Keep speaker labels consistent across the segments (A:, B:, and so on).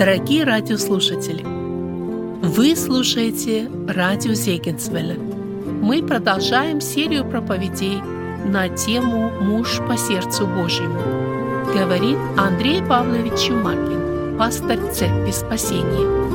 A: Дорогие радиослушатели, вы слушаете радио Зегенсвелля. Мы продолжаем серию проповедей на тему «Муж по сердцу Божьему». Говорит Андрей Павлович Чумакин, пастор Церкви Спасения.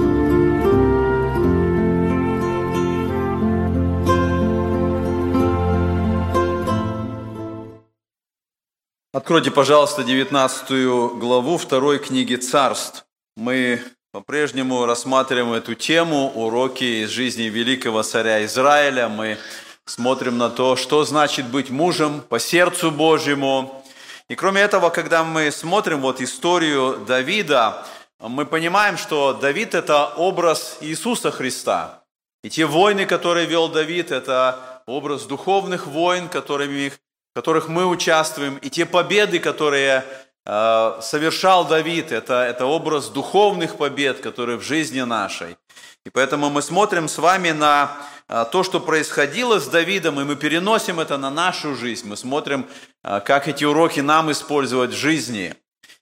B: Откройте, пожалуйста, 19 главу второй книги «Царств». Мы по-прежнему рассматриваем эту тему, уроки из жизни великого царя Израиля. Мы смотрим на то, что значит быть мужем по сердцу Божьему. И кроме этого, когда мы смотрим вот историю Давида, мы понимаем, что Давид – это образ Иисуса Христа. И те войны, которые вел Давид, это образ духовных войн, которыми в которых мы участвуем, и те победы, которые совершал Давид, это, это образ духовных побед, которые в жизни нашей. И поэтому мы смотрим с вами на э, то, что происходило с Давидом, и мы переносим это на нашу жизнь. Мы смотрим, э, как эти уроки нам использовать в жизни.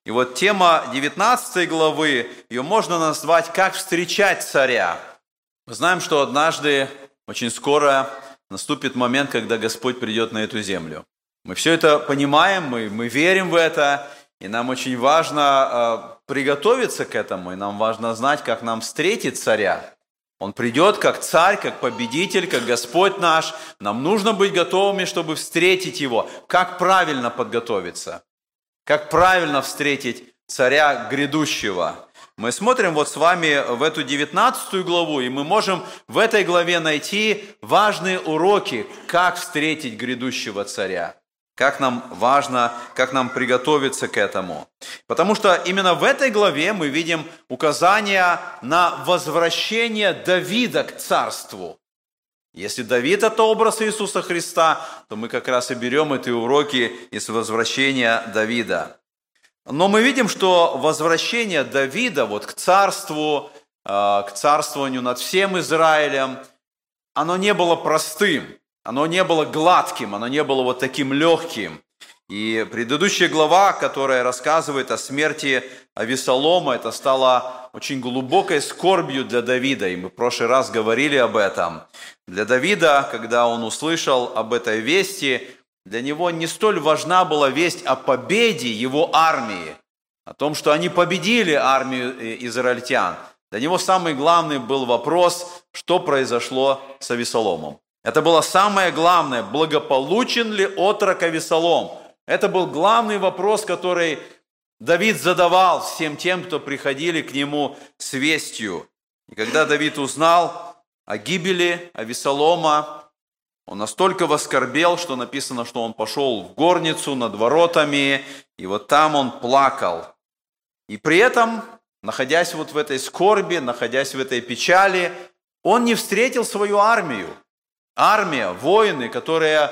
B: И вот тема 19 главы, ее можно назвать «Как встречать царя». Мы знаем, что однажды, очень скоро, наступит момент, когда Господь придет на эту землю. Мы все это понимаем, мы, мы верим в это, и нам очень важно э, приготовиться к этому, и нам важно знать, как нам встретить царя. Он придет как царь, как победитель, как Господь наш. Нам нужно быть готовыми, чтобы встретить его. Как правильно подготовиться? Как правильно встретить царя грядущего? Мы смотрим вот с вами в эту 19 главу, и мы можем в этой главе найти важные уроки, как встретить грядущего царя. Как нам важно, как нам приготовиться к этому. Потому что именно в этой главе мы видим указания на возвращение Давида к царству. Если Давид – это образ Иисуса Христа, то мы как раз и берем эти уроки из возвращения Давида. Но мы видим, что возвращение Давида вот к царству, э, к царствованию над всем Израилем, оно не было простым – оно не было гладким, оно не было вот таким легким. И предыдущая глава, которая рассказывает о смерти Авесолома, это стало очень глубокой скорбью для Давида, и мы в прошлый раз говорили об этом. Для Давида, когда он услышал об этой вести, для него не столь важна была весть о победе его армии, о том, что они победили армию э, израильтян. Для него самый главный был вопрос, что произошло с Авесоломом. Это было самое главное, благополучен ли отрок Авесолом. Это был главный вопрос, который Давид задавал всем тем, кто приходили к нему с вестью. И когда Давид узнал о гибели Авесолома, он настолько воскорбел, что написано, что он пошел в горницу над воротами, и вот там он плакал. И при этом, находясь вот в этой скорби, находясь в этой печали, он не встретил свою армию – армия, воины, которые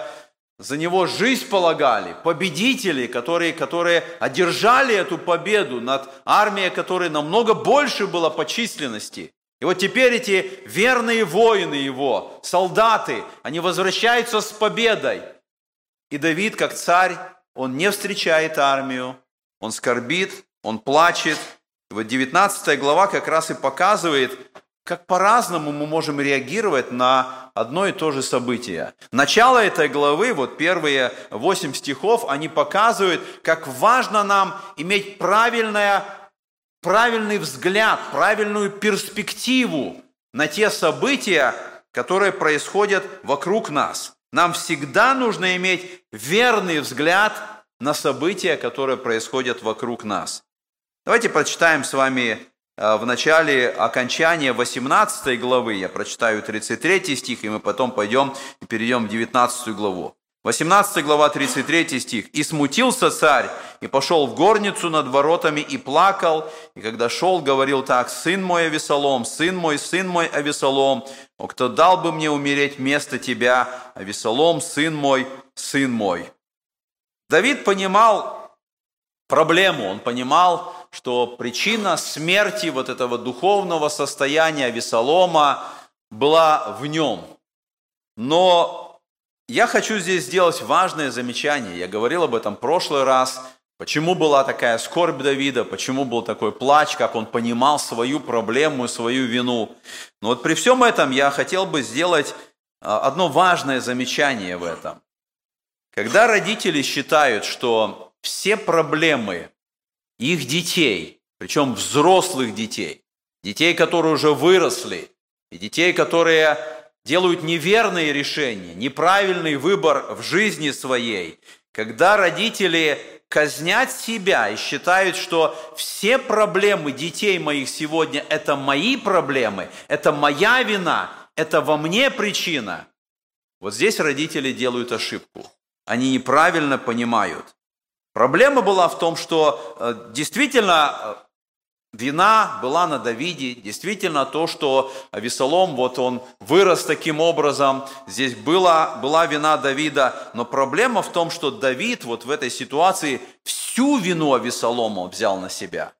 B: за него жизнь полагали, победители, которые, которые одержали эту победу над армией, которой намного больше было по численности. И вот теперь эти верные воины его, солдаты, они возвращаются с победой. И Давид, как царь, он не встречает армию, он скорбит, он плачет. И вот 19 глава как раз и показывает, как по-разному мы можем реагировать на одно и то же событие. Начало этой главы, вот первые восемь стихов, они показывают, как важно нам иметь правильное, правильный взгляд, правильную перспективу на те события, которые происходят вокруг нас. Нам всегда нужно иметь верный взгляд на события, которые происходят вокруг нас. Давайте прочитаем с вами в начале окончания 18 главы, я прочитаю 33 стих, и мы потом пойдем и перейдем в 19 главу. 18 глава, 33 стих. «И смутился царь, и пошел в горницу над воротами, и плакал, и когда шел, говорил так, «Сын мой Авесолом, сын мой, сын мой Авесолом, о, кто дал бы мне умереть вместо тебя, Авесолом, сын мой, сын мой». Давид понимал проблему, он понимал, что причина смерти вот этого духовного состояния Весолома была в нем. Но я хочу здесь сделать важное замечание. Я говорил об этом в прошлый раз, Почему была такая скорбь Давида, почему был такой плач, как он понимал свою проблему, свою вину. Но вот при всем этом я хотел бы сделать а, одно важное замечание в этом. Когда родители считают, что все проблемы их детей, причем взрослых детей, детей, которые уже выросли, и детей, которые делают неверные решения, неправильный выбор в жизни своей, когда родители казнят себя и считают, что все проблемы детей моих сегодня – это мои проблемы, это моя вина, это во мне причина. Вот здесь родители делают ошибку. Они неправильно понимают. Проблема была в том, что э, действительно э, Вина была на Давиде, действительно то, что Авесолом, вот он вырос таким образом, здесь была, была вина Давида, но проблема в том, что Давид вот в этой ситуации всю вину Авесолома взял на себя.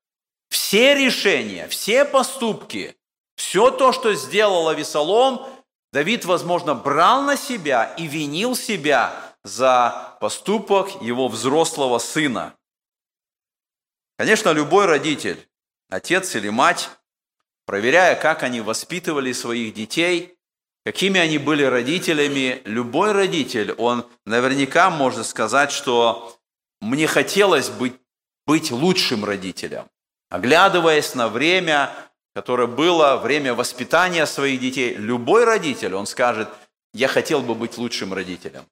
B: Все решения, все поступки, все то, что сделал Авесолом, Давид, возможно, брал на себя и винил себя за поступок его взрослого сына. Конечно, любой родитель, отец или мать, проверяя, как они воспитывали своих детей, какими они были родителями, любой родитель, он наверняка может сказать, что мне хотелось быть, быть лучшим родителем. Оглядываясь на время, которое было, время воспитания своих детей, любой родитель, он скажет, я хотел бы быть лучшим родителем,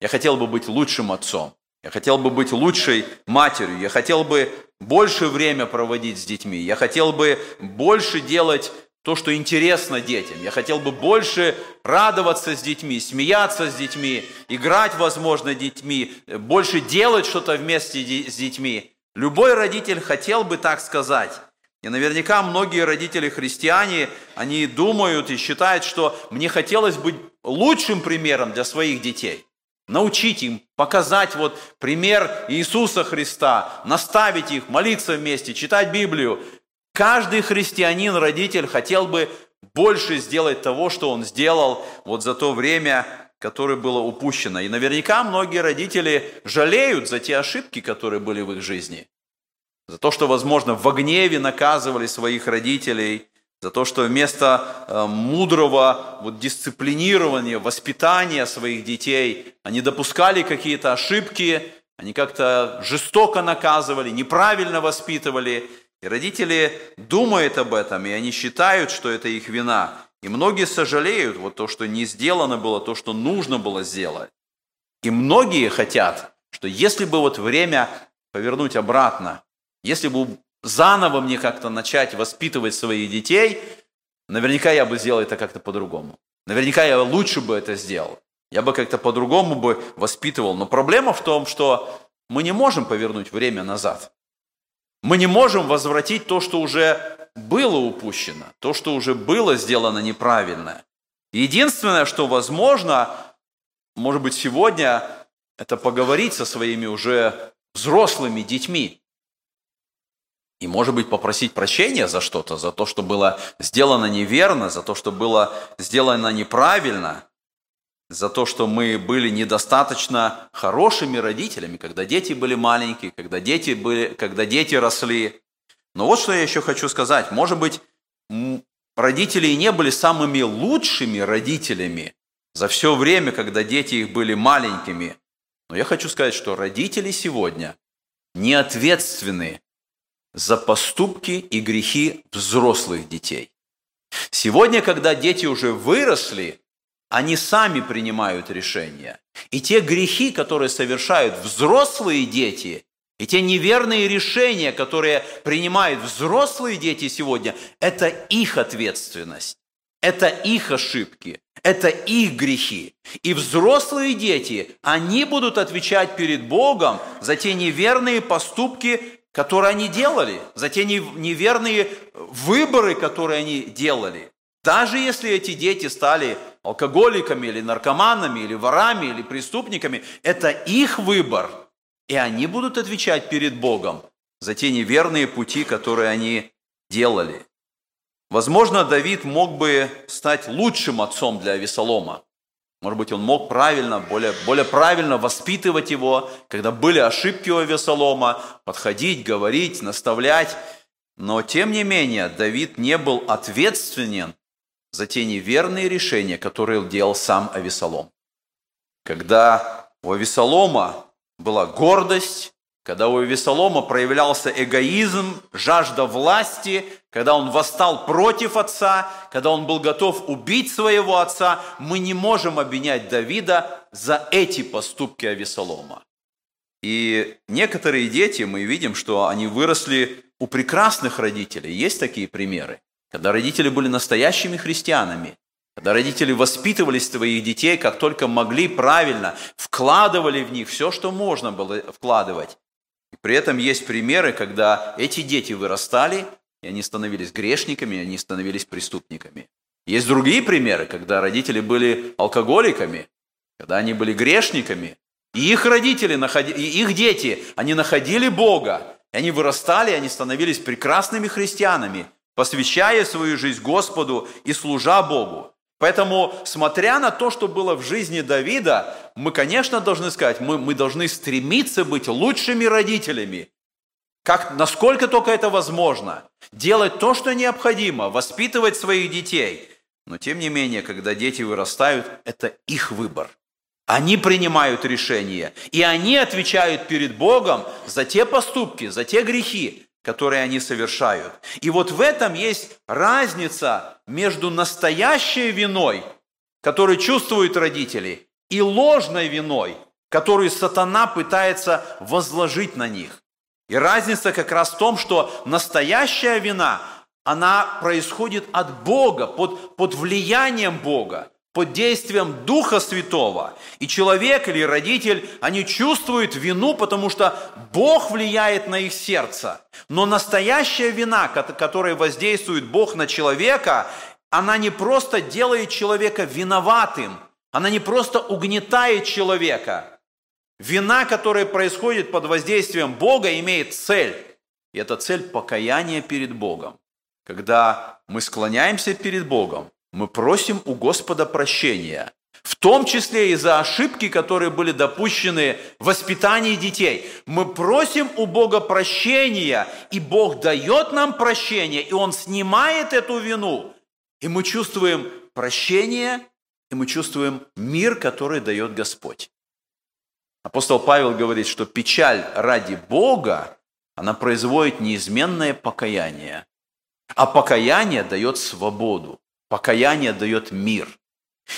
B: я хотел бы быть лучшим отцом. Я хотел бы быть лучшей матерью, я хотел бы больше время проводить с детьми, я хотел бы больше делать то, что интересно детям. Я хотел бы больше радоваться с детьми, смеяться с детьми, играть, возможно, с детьми, больше делать что-то вместе с детьми. Любой родитель хотел бы так сказать. И наверняка многие родители-христиане, они думают и считают, что мне хотелось быть лучшим примером для своих детей научить им, показать вот пример Иисуса Христа, наставить их, молиться вместе, читать Библию. Каждый христианин, родитель хотел бы больше сделать того, что он сделал вот за то время, которое было упущено. И наверняка многие родители жалеют за те ошибки, которые были в их жизни. За то, что, возможно, в гневе наказывали своих родителей – за то, что вместо э, мудрого вот, дисциплинирования, воспитания своих детей, они допускали какие-то ошибки, они как-то жестоко наказывали, неправильно воспитывали. И родители думают об этом, и они считают, что это их вина. И многие сожалеют вот то, что не сделано было, то, что нужно было сделать. И многие хотят, что если бы вот время повернуть обратно, если бы заново мне как-то начать воспитывать своих детей, наверняка я бы сделал это как-то по-другому. Наверняка я лучше бы это сделал. Я бы как-то по-другому бы воспитывал. Но проблема в том, что мы не можем повернуть время назад. Мы не можем возвратить то, что уже было упущено, то, что уже было сделано неправильно. Единственное, что возможно, может быть, сегодня, это поговорить со своими уже взрослыми детьми. И, может быть, попросить прощения за что-то, за то, что было сделано неверно, за то, что было сделано неправильно, за то, что мы были недостаточно хорошими родителями, когда дети были маленькие, когда дети, были, когда дети росли. Но вот что я еще хочу сказать. Может быть, родители и не были самыми лучшими родителями за все время, когда дети их были маленькими. Но я хочу сказать, что родители сегодня не ответственны за поступки и грехи взрослых детей. Сегодня, когда дети уже выросли, они сами принимают решения. И те грехи, которые совершают взрослые дети, и те неверные решения, которые принимают взрослые дети сегодня, это их ответственность, это их ошибки, это их грехи. И взрослые дети, они будут отвечать перед Богом за те неверные поступки, которые они делали, за те неверные выборы, которые они делали. Даже если эти дети стали алкоголиками или наркоманами, или ворами, или преступниками, это их выбор. И они будут отвечать перед Богом за те неверные пути, которые они делали. Возможно, Давид мог бы стать лучшим отцом для Авесолома. Может быть, он мог правильно, более, более правильно воспитывать его, когда были ошибки у Авесолома, подходить, говорить, наставлять. Но, тем не менее, Давид не был ответственен за те неверные решения, которые делал сам Авесолом. Когда у Авесолома была гордость, когда у Весолома проявлялся эгоизм, жажда власти, когда он восстал против отца, когда он был готов убить своего отца, мы не можем обвинять Давида за эти поступки Авесолома. И некоторые дети, мы видим, что они выросли у прекрасных родителей. Есть такие примеры, когда родители были настоящими христианами, когда родители воспитывали своих детей, как только могли правильно, вкладывали в них все, что можно было вкладывать. При этом есть примеры, когда эти дети вырастали, и они становились грешниками, и они становились преступниками. Есть другие примеры, когда родители были алкоголиками, когда они были грешниками, и их родители, и их дети, они находили Бога, и они вырастали, и они становились прекрасными христианами, посвящая свою жизнь Господу и служа Богу. Поэтому, смотря на то, что было в жизни Давида, мы, конечно, должны сказать, мы, мы должны стремиться быть лучшими родителями, как, насколько только это возможно, делать то, что необходимо, воспитывать своих детей. Но, тем не менее, когда дети вырастают, это их выбор. Они принимают решения, и они отвечают перед Богом за те поступки, за те грехи, которые они совершают. И вот в этом есть разница между настоящей виной, которую чувствуют родители, и ложной виной, которую сатана пытается возложить на них. И разница как раз в том, что настоящая вина, она происходит от Бога, под, под влиянием Бога под действием Духа Святого. И человек или родитель, они чувствуют вину, потому что Бог влияет на их сердце. Но настоящая вина, которой воздействует Бог на человека, она не просто делает человека виноватым, она не просто угнетает человека. Вина, которая происходит под воздействием Бога, имеет цель. И это цель покаяния перед Богом. Когда мы склоняемся перед Богом, мы просим у Господа прощения, в том числе и за ошибки, которые были допущены в воспитании детей. Мы просим у Бога прощения, и Бог дает нам прощение, и Он снимает эту вину. И мы чувствуем прощение, и мы чувствуем мир, который дает Господь. Апостол Павел говорит, что печаль ради Бога, она производит неизменное покаяние. А покаяние дает свободу. Покаяние дает мир.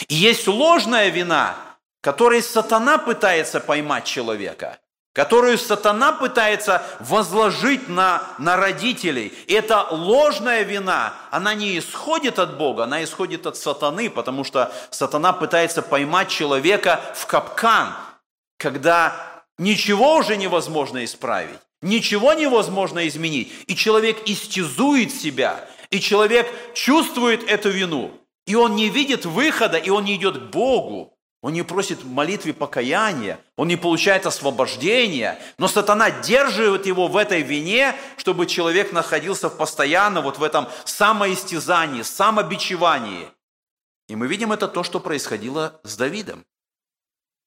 B: И есть ложная вина, которой сатана пытается поймать человека, которую сатана пытается возложить на, на родителей. И эта ложная вина, она не исходит от Бога, она исходит от сатаны, потому что сатана пытается поймать человека в капкан, когда ничего уже невозможно исправить, ничего невозможно изменить, и человек истязует себя, и человек чувствует эту вину, и он не видит выхода, и он не идет к Богу. Он не просит в молитве покаяния, он не получает освобождения, но сатана держит его в этой вине, чтобы человек находился постоянно вот в этом самоистязании, самобичевании. И мы видим это то, что происходило с Давидом.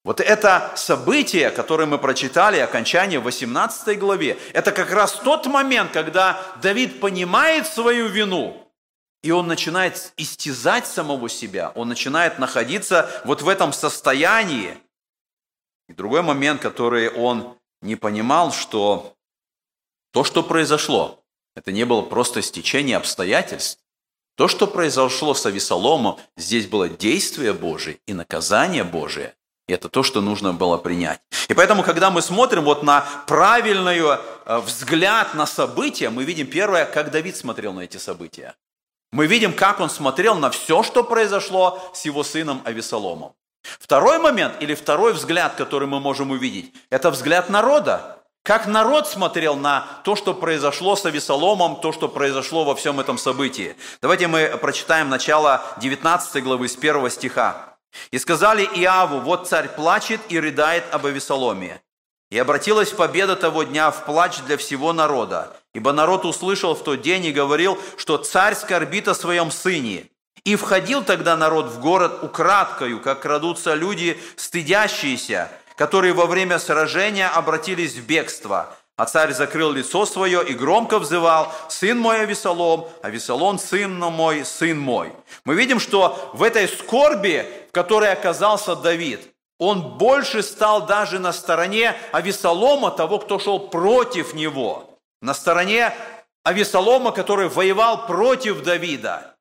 B: Вот это событие, которое мы прочитали, окончание в 18 главе, это как раз тот момент, когда Давид понимает свою вину, и он начинает истязать самого себя, он начинает находиться вот в этом состоянии. И другой момент, который он не понимал, что то, что произошло, это не было просто стечение обстоятельств. То, что произошло с Авесоломом, здесь было действие Божие и наказание Божие. И это то, что нужно было принять. И поэтому, когда мы смотрим вот на правильный э, взгляд на события, мы видим первое, как Давид смотрел на эти события. Мы видим, как он смотрел на все, что произошло с его сыном Авесоломом. Второй момент или второй взгляд, который мы можем увидеть, это взгляд народа. Как народ смотрел на то, что произошло с Авесоломом, то, что произошло во всем этом событии. Давайте мы прочитаем начало 19 главы с 1 стиха. И сказали Иаву, вот царь плачет и рыдает об Авесоломе. И обратилась победа того дня в плач для всего народа, ибо народ услышал в тот день и говорил, что царь скорбит о своем сыне. И входил тогда народ в город украдкою, как крадутся люди, стыдящиеся, которые во время сражения обратились в бегство. А царь закрыл лицо свое и громко взывал, «Сын мой Авесолом, Авесолом, сын мой, сын мой». Мы видим, что в этой скорби, в которой оказался Давид, он больше стал даже на стороне Авесолома, того, кто шел против него, на стороне Авесолома, который воевал против Давида.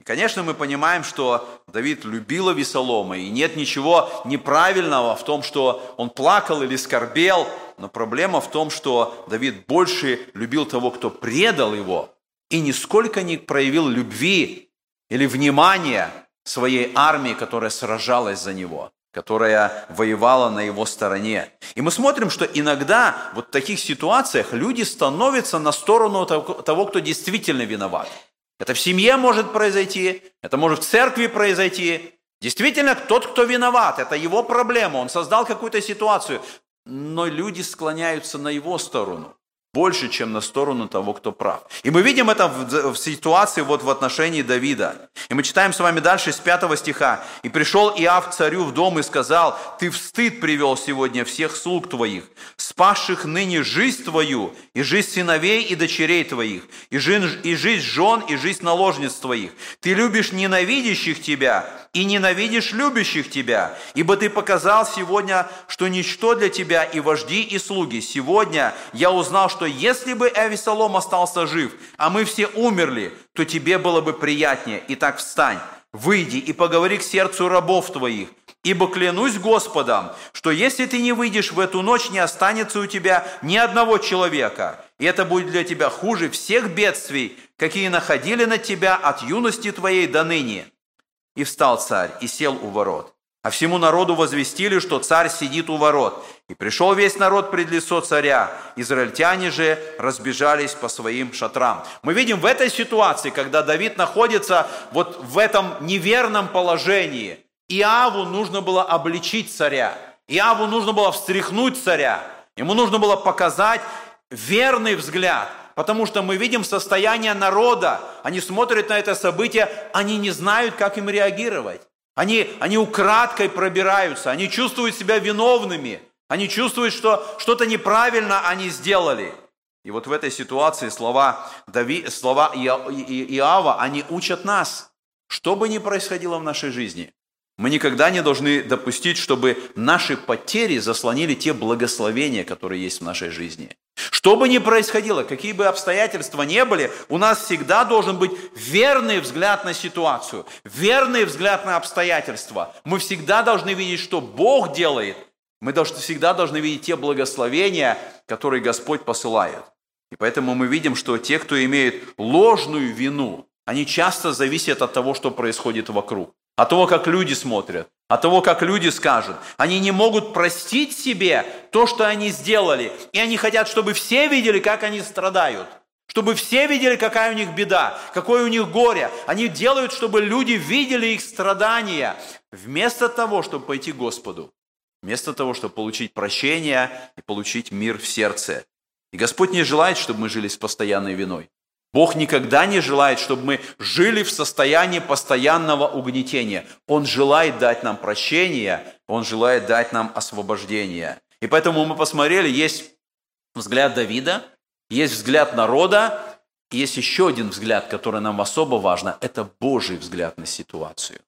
B: И, конечно, мы понимаем, что Давид любил Авесолома, и нет ничего неправильного в том, что он плакал или скорбел, но проблема в том, что Давид больше любил того, кто предал его, и нисколько не проявил любви или внимания своей армии, которая сражалась за него, которая воевала на его стороне. И мы смотрим, что иногда вот в таких ситуациях люди становятся на сторону того, кто действительно виноват – это в семье может произойти, это может в церкви произойти. Действительно, тот, кто виноват, это его проблема, он создал какую-то ситуацию. Но люди склоняются на его сторону больше, чем на сторону того, кто прав. И мы видим это в, в ситуации вот в отношении Давида. И мы читаем с вами дальше с 5 стиха. «И пришел Иав к царю в дом и сказал, «Ты в стыд привел сегодня всех слуг твоих, спасших ныне жизнь твою, и жизнь сыновей и дочерей твоих, и жизнь, и жизнь жен, и жизнь наложниц твоих. Ты любишь ненавидящих тебя, и ненавидишь любящих тебя, ибо ты показал сегодня, что ничто для тебя и вожди, и слуги. Сегодня я узнал, что если бы Авесолом остался жив, а мы все умерли, то тебе было бы приятнее. Итак, встань, выйди и поговори к сердцу рабов твоих, Ибо клянусь Господом, что если ты не выйдешь в эту ночь, не останется у тебя ни одного человека. И это будет для тебя хуже всех бедствий, какие находили на тебя от юности твоей до ныне. И встал царь и сел у ворот. А всему народу возвестили, что царь сидит у ворот. И пришел весь народ пред лицо царя. Израильтяне же разбежались по своим шатрам. Мы видим в этой ситуации, когда Давид находится вот в этом неверном положении, Иаву нужно было обличить царя. Иаву нужно было встряхнуть царя. Ему нужно было показать верный взгляд, Потому что мы видим состояние народа. Они смотрят на это событие, они не знают, как им реагировать. Они, они украдкой пробираются, они чувствуют себя виновными. Они чувствуют, что что-то неправильно они сделали. И вот в этой ситуации слова, Дави, слова Иава, они учат нас, что бы ни происходило в нашей жизни, мы никогда не должны допустить, чтобы наши потери заслонили те благословения, которые есть в нашей жизни. Что бы ни происходило, какие бы обстоятельства ни были, у нас всегда должен быть верный взгляд на ситуацию, верный взгляд на обстоятельства. Мы всегда должны видеть, что Бог делает. Мы должны, всегда должны видеть те благословения, которые Господь посылает. И поэтому мы видим, что те, кто имеет ложную вину, они часто зависят от того, что происходит вокруг от того, как люди смотрят, от того, как люди скажут. Они не могут простить себе то, что они сделали. И они хотят, чтобы все видели, как они страдают. Чтобы все видели, какая у них беда, какое у них горе. Они делают, чтобы люди видели их страдания. Вместо того, чтобы пойти к Господу. Вместо того, чтобы получить прощение и получить мир в сердце. И Господь не желает, чтобы мы жили с постоянной виной. Бог никогда не желает, чтобы мы жили в состоянии постоянного угнетения. Он желает дать нам прощение, Он желает дать нам освобождение. И поэтому мы посмотрели, есть взгляд Давида, есть взгляд народа, есть еще один взгляд, который нам особо важно, это Божий взгляд на ситуацию.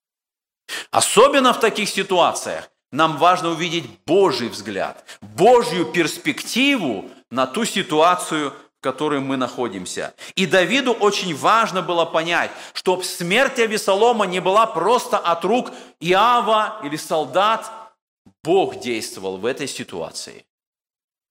B: Особенно в таких ситуациях нам важно увидеть Божий взгляд, Божью перспективу на ту ситуацию, в которой мы находимся. И Давиду очень важно было понять, что смерть Авесолома не была просто от рук Иава или солдат. Бог действовал в этой ситуации.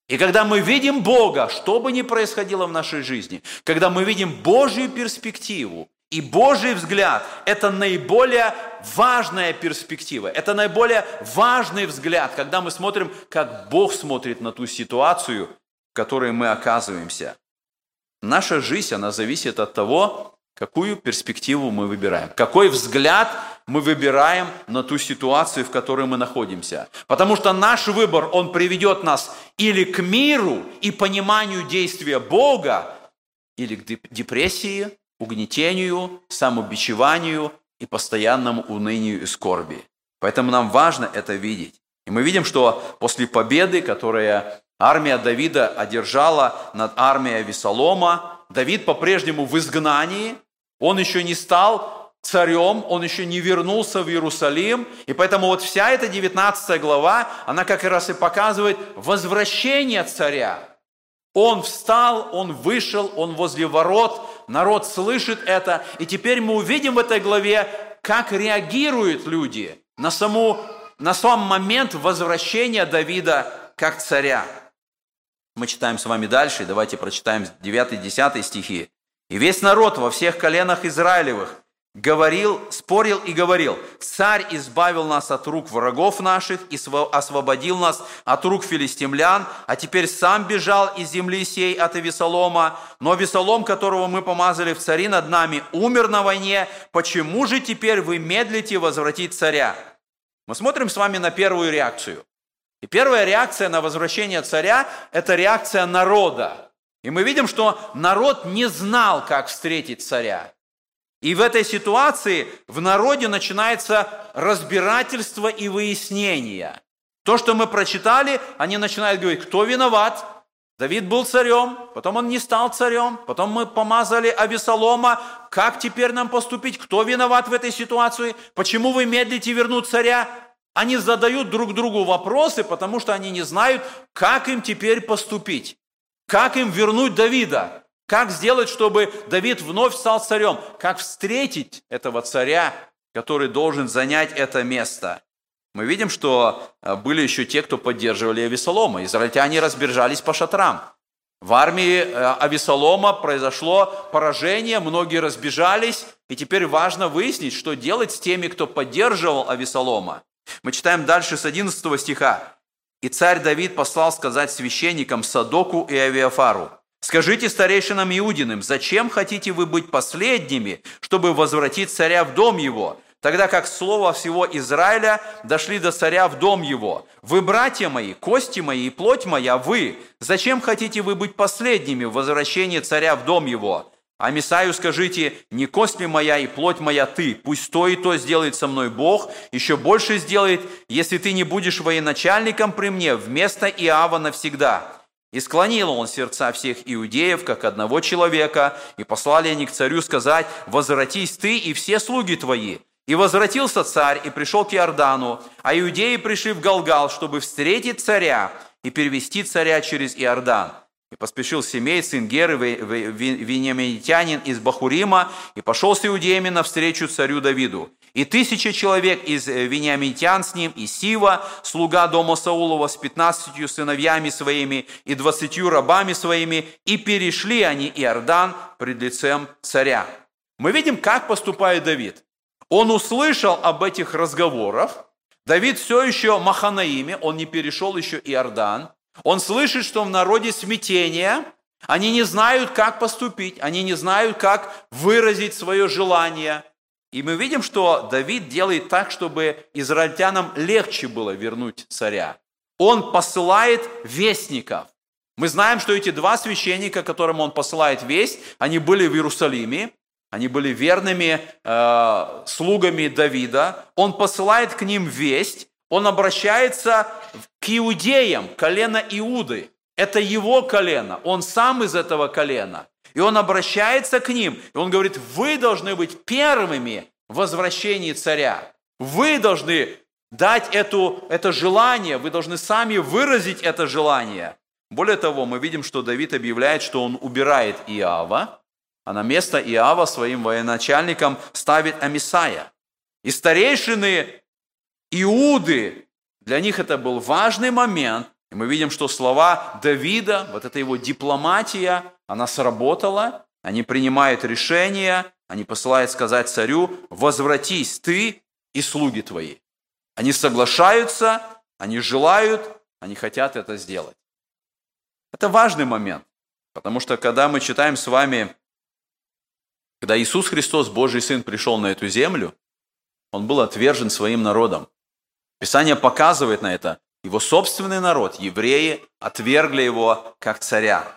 B: И когда мы видим Бога, что бы ни происходило в нашей жизни, когда мы видим Божью перспективу и Божий взгляд, это наиболее важная перспектива, это наиболее важный взгляд, когда мы смотрим, как Бог смотрит на ту ситуацию, в которой мы оказываемся. Наша жизнь, она зависит от того, какую перспективу мы выбираем, какой взгляд мы выбираем на ту ситуацию, в которой мы находимся. Потому что наш выбор, он приведет нас или к миру и пониманию действия Бога, или к депрессии, угнетению, самобичеванию и постоянному унынию и скорби. Поэтому нам важно это видеть. И мы видим, что после победы, которая армия Давида одержала над армией Весолома, Давид по-прежнему в изгнании, он еще не стал царем, он еще не вернулся в Иерусалим. И поэтому вот вся эта 19 глава, она как раз и показывает возвращение царя. Он встал, он вышел, он возле ворот, народ слышит это. И теперь мы увидим в этой главе, как реагируют люди на, саму, на сам момент возвращения Давида как царя. Мы читаем с вами дальше, давайте прочитаем 9-10 стихи. «И весь народ во всех коленах Израилевых говорил, спорил и говорил, «Царь избавил нас от рук врагов наших и освободил нас от рук филистимлян, а теперь сам бежал из земли сей от Авесолома, но Авесолом, которого мы помазали в цари над нами, умер на войне, почему же теперь вы медлите возвратить царя?» Мы смотрим с вами на первую реакцию. И первая реакция на возвращение царя – это реакция народа. И мы видим, что народ не знал, как встретить царя. И в этой ситуации в народе начинается разбирательство и выяснение. То, что мы прочитали, они начинают говорить, кто виноват? Давид был царем, потом он не стал царем, потом мы помазали Авесолома. Как теперь нам поступить? Кто виноват в этой ситуации? Почему вы медлите вернуть царя? Они задают друг другу вопросы, потому что они не знают, как им теперь поступить. Как им вернуть Давида? Как сделать, чтобы Давид вновь стал царем? Как встретить этого царя, который должен занять это место? Мы видим, что э, были еще те, кто поддерживали Авесолома. Израильтяне разбежались по шатрам. В армии э, Авесолома произошло поражение, многие разбежались, и теперь важно выяснить, что делать с теми, кто поддерживал Авесолома. Мы читаем дальше с 11 стиха. «И царь Давид послал сказать священникам Садоку и Авиафару, «Скажите старейшинам Иудиным, зачем хотите вы быть последними, чтобы возвратить царя в дом его, тогда как слово всего Израиля дошли до царя в дом его? Вы, братья мои, кости мои и плоть моя, вы, зачем хотите вы быть последними в возвращении царя в дом его?» А Месаю скажите, не кость ли моя и плоть моя ты, пусть то и то сделает со мной Бог, еще больше сделает, если ты не будешь военачальником при мне вместо Иава навсегда. И склонил он сердца всех иудеев, как одного человека, и послали они к царю сказать, «Возвратись ты и все слуги твои». И возвратился царь и пришел к Иордану, а иудеи пришли в Галгал, чтобы встретить царя и перевести царя через Иордан. И поспешил Семей, сын Геры, вениаминитянин из Бахурима, и пошел с иудеями навстречу царю Давиду. И тысяча человек из э, вениамитян с ним, и Сива, слуга дома Саулова, с пятнадцатью сыновьями своими и двадцатью рабами своими, и перешли они Иордан пред лицем царя. Мы видим, как поступает Давид. Он услышал об этих разговорах. Давид все еще Маханаиме, он не перешел еще Иордан. Он слышит, что в народе смятение, они не знают, как поступить, они не знают, как выразить свое желание. И мы видим, что Давид делает так, чтобы израильтянам легче было вернуть царя. Он посылает вестников. Мы знаем, что эти два священника, которым он посылает весть, они были в Иерусалиме, они были верными э, слугами Давида. Он посылает к ним весть, он обращается к иудеям, колено Иуды. Это его колено, он сам из этого колена. И он обращается к ним, и он говорит, вы должны быть первыми в возвращении царя. Вы должны дать эту, это желание, вы должны сами выразить это желание. Более того, мы видим, что Давид объявляет, что он убирает Иава, а на место Иава своим военачальником ставит Амисая. И старейшины Иуды, для них это был важный момент, и мы видим, что слова Давида, вот эта его дипломатия, она сработала, они принимают решение, они посылают сказать царю, возвратись ты и слуги твои. Они соглашаются, они желают, они хотят это сделать. Это важный момент, потому что когда мы читаем с вами, когда Иисус Христос, Божий Сын, пришел на эту землю, Он был отвержен своим народом. Писание показывает на это. Его собственный народ, евреи, отвергли его как царя.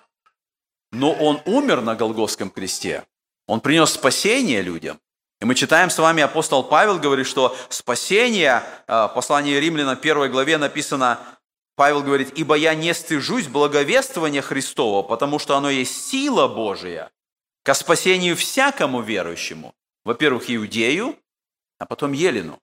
B: Но он умер на Голгофском кресте. Он принес спасение людям. И мы читаем с вами, апостол Павел говорит, что спасение, в послании Римляна 1 главе написано, Павел говорит, «Ибо я не стыжусь благовествования Христова, потому что оно есть сила Божия ко спасению всякому верующему, во-первых, иудею, а потом елену».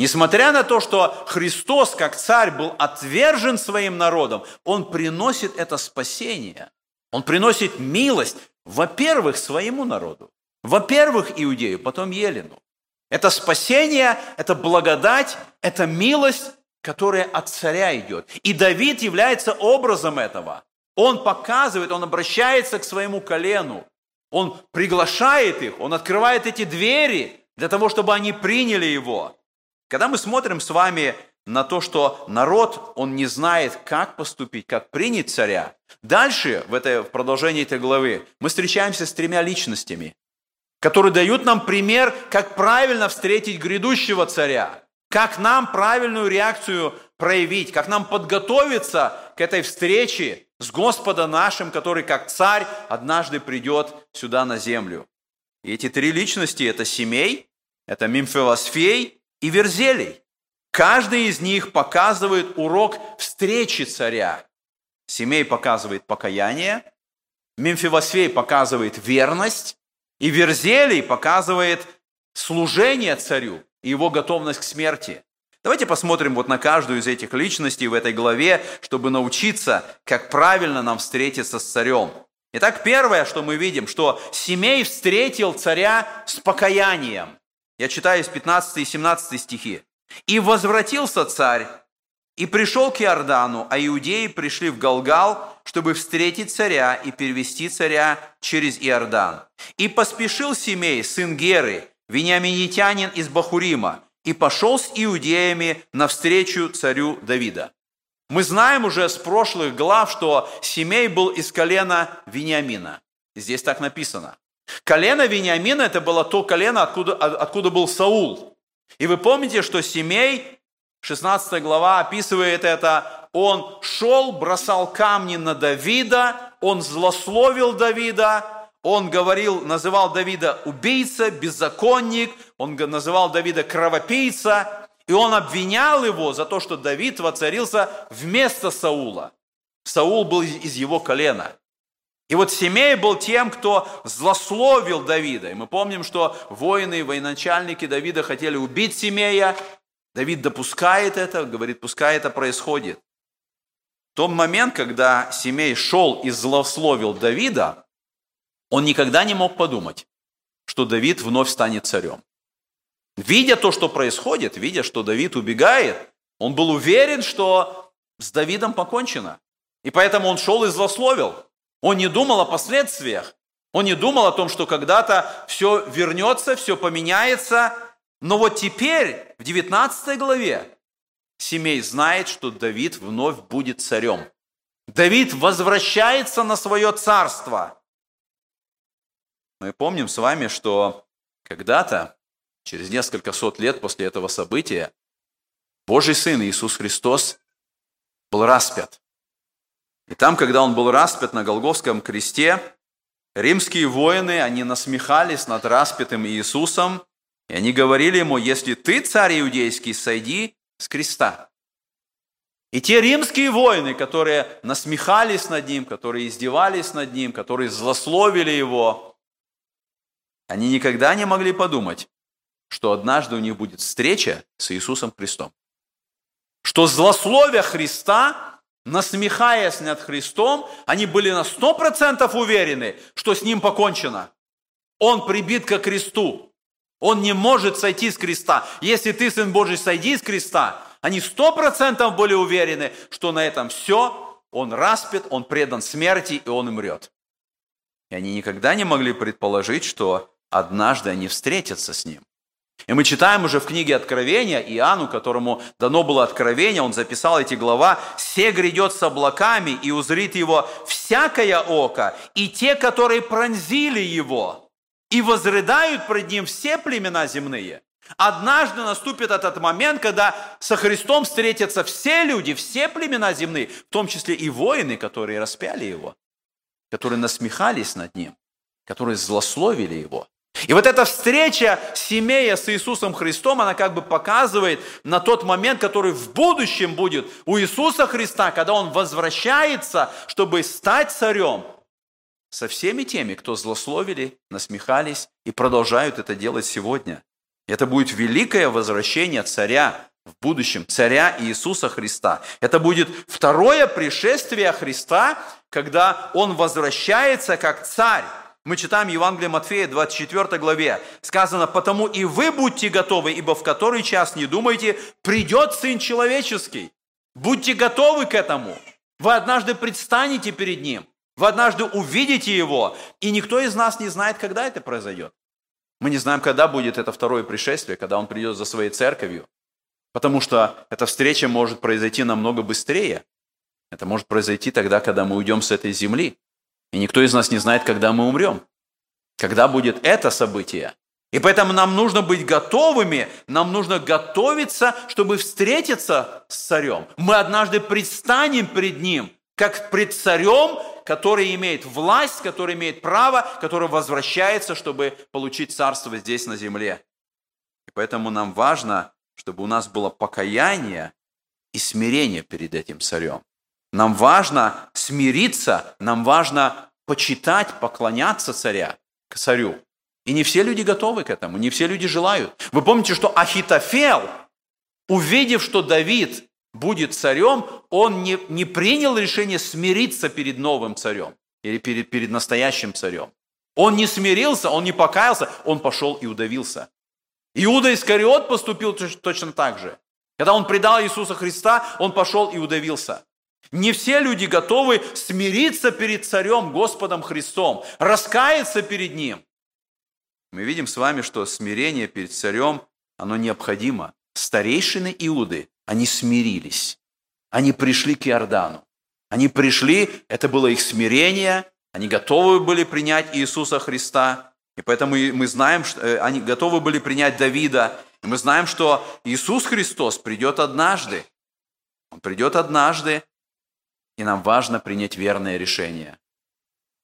B: Несмотря на то, что Христос, как царь, был отвержен своим народом, Он приносит это спасение. Он приносит милость, во-первых, своему народу, во-первых, иудею, потом елену. Это спасение, это благодать, это милость, которая от царя идет. И Давид является образом этого. Он показывает, он обращается к своему колену. Он приглашает их, он открывает эти двери для того, чтобы они приняли его. Когда мы смотрим с вами на то, что народ, он не знает, как поступить, как принять царя, дальше, в, этой, в продолжении этой главы, мы встречаемся с тремя личностями, которые дают нам пример, как правильно встретить грядущего царя, как нам правильную реакцию проявить, как нам подготовиться к этой встрече с Господом нашим, который как царь однажды придет сюда на землю. И эти три личности – это Семей, это Мимфилосфей и Верзелий. Каждый из них показывает урок встречи царя. Семей показывает покаяние, Мемфивосфей показывает верность, и Верзелий показывает служение царю и его готовность к смерти. Давайте посмотрим вот на каждую из этих личностей в этой главе, чтобы научиться, как правильно нам встретиться с царем. Итак, первое, что мы видим, что Семей встретил царя с покаянием. Я читаю из 15 и 17 стихи. «И возвратился царь, и пришел к Иордану, а иудеи пришли в Галгал, чтобы встретить царя и перевести царя через Иордан. И поспешил Семей, сын Геры, вениаминитянин из Бахурима, и пошел с иудеями навстречу царю Давида». Мы знаем уже с прошлых глав, что Семей был из колена Вениамина. Здесь так написано. Колено Вениамина – это было то колено, откуда, откуда был Саул. И вы помните, что Семей, 16 глава описывает это, он шел, бросал камни на Давида, он злословил Давида, он говорил, называл Давида убийца, беззаконник, он называл Давида кровопийца, и он обвинял его за то, что Давид воцарился вместо Саула. Саул был из его колена. И вот Семей был тем, кто злословил Давида. И мы помним, что воины и военачальники Давида хотели убить Семея. Давид допускает это, говорит, пускай это происходит. В тот момент, когда Семей шел и злословил Давида, он никогда не мог подумать, что Давид вновь станет царем. Видя то, что происходит, видя, что Давид убегает, он был уверен, что с Давидом покончено. И поэтому он шел и злословил. Он не думал о последствиях. Он не думал о том, что когда-то все вернется, все поменяется. Но вот теперь, в 19 главе, Семей знает, что Давид вновь будет царем. Давид возвращается на свое царство. Мы помним с вами, что когда-то, через несколько сот лет после этого события, Божий Сын Иисус Христос был распят. И там, когда он был распят на Голговском кресте, римские воины, они насмехались над распятым Иисусом, и они говорили ему, если ты, царь иудейский, сойди с креста. И те римские воины, которые насмехались над ним, которые издевались над ним, которые злословили его, они никогда не могли подумать, что однажды у них будет встреча с Иисусом Христом. Что злословие Христа насмехаясь над Христом, они были на сто процентов уверены, что с ним покончено. Он прибит ко кресту. Он не может сойти с креста. Если ты, Сын Божий, сойди с креста, они сто процентов были уверены, что на этом все, он распят, он предан смерти, и он умрет. И они никогда не могли предположить, что однажды они встретятся с ним. И мы читаем уже в книге Откровения, Иоанну, которому дано было откровение, он записал эти глава, «Се грядет с облаками, и узрит его всякое око, и те, которые пронзили его, и возрыдают пред ним все племена земные». Однажды наступит этот момент, когда со Христом встретятся все люди, все племена земные, в том числе и воины, которые распяли его, которые насмехались над ним, которые злословили его – И вот эта встреча семья с Иисусом Христом, она как бы показывает на тот момент, который в будущем будет у Иисуса Христа, когда Он возвращается, чтобы стать царем со всеми теми, кто злословили, насмехались и продолжают это делать сегодня. Это будет великое возвращение царя в будущем, царя Иисуса Христа. Это будет второе пришествие Христа, когда Он возвращается как царь. Мы читаем Евангелие Матфея, 24 главе. Сказано, «Потому и вы будьте готовы, ибо в который час, не думайте, придет Сын Человеческий». Будьте готовы к этому. Вы однажды предстанете перед Ним. Вы однажды увидите Его. И никто из нас не знает, когда это произойдет. Мы не знаем, когда будет это второе пришествие, когда Он придет за своей церковью. Потому что эта встреча может произойти намного быстрее. Это может произойти тогда, когда мы уйдем с этой земли. И никто из нас не знает, когда мы умрем. Когда будет это событие. И поэтому нам нужно быть готовыми, нам нужно готовиться, чтобы встретиться с царем. Мы однажды предстанем пред ним, как пред царем, который имеет власть, который имеет право, который возвращается, чтобы получить царство здесь на земле. И поэтому нам важно, чтобы у нас было покаяние и смирение перед этим царем. Нам важно смириться, нам важно почитать, поклоняться царя, царю. И не все люди готовы к этому, не все люди желают. Вы помните, что Ахитофел, увидев, что Давид будет царем, он не, не принял решение смириться перед новым царем или перед, перед настоящим царем. Он не смирился, он не покаялся, он пошел и удавился. Иуда Искариот поступил точно так же. Когда он предал Иисуса Христа, он пошел и удавился. Не все люди готовы смириться перед Царем Господом Христом, раскаяться перед Ним. Мы видим с вами, что смирение перед Царем, оно необходимо. Старейшины Иуды, они смирились. Они пришли к Иордану. Они пришли, это было их смирение, они готовы были принять Иисуса Христа. И поэтому мы знаем, что э, они готовы были принять Давида. И мы знаем, что Иисус Христос придет однажды. Он придет однажды, и нам важно принять верное решение.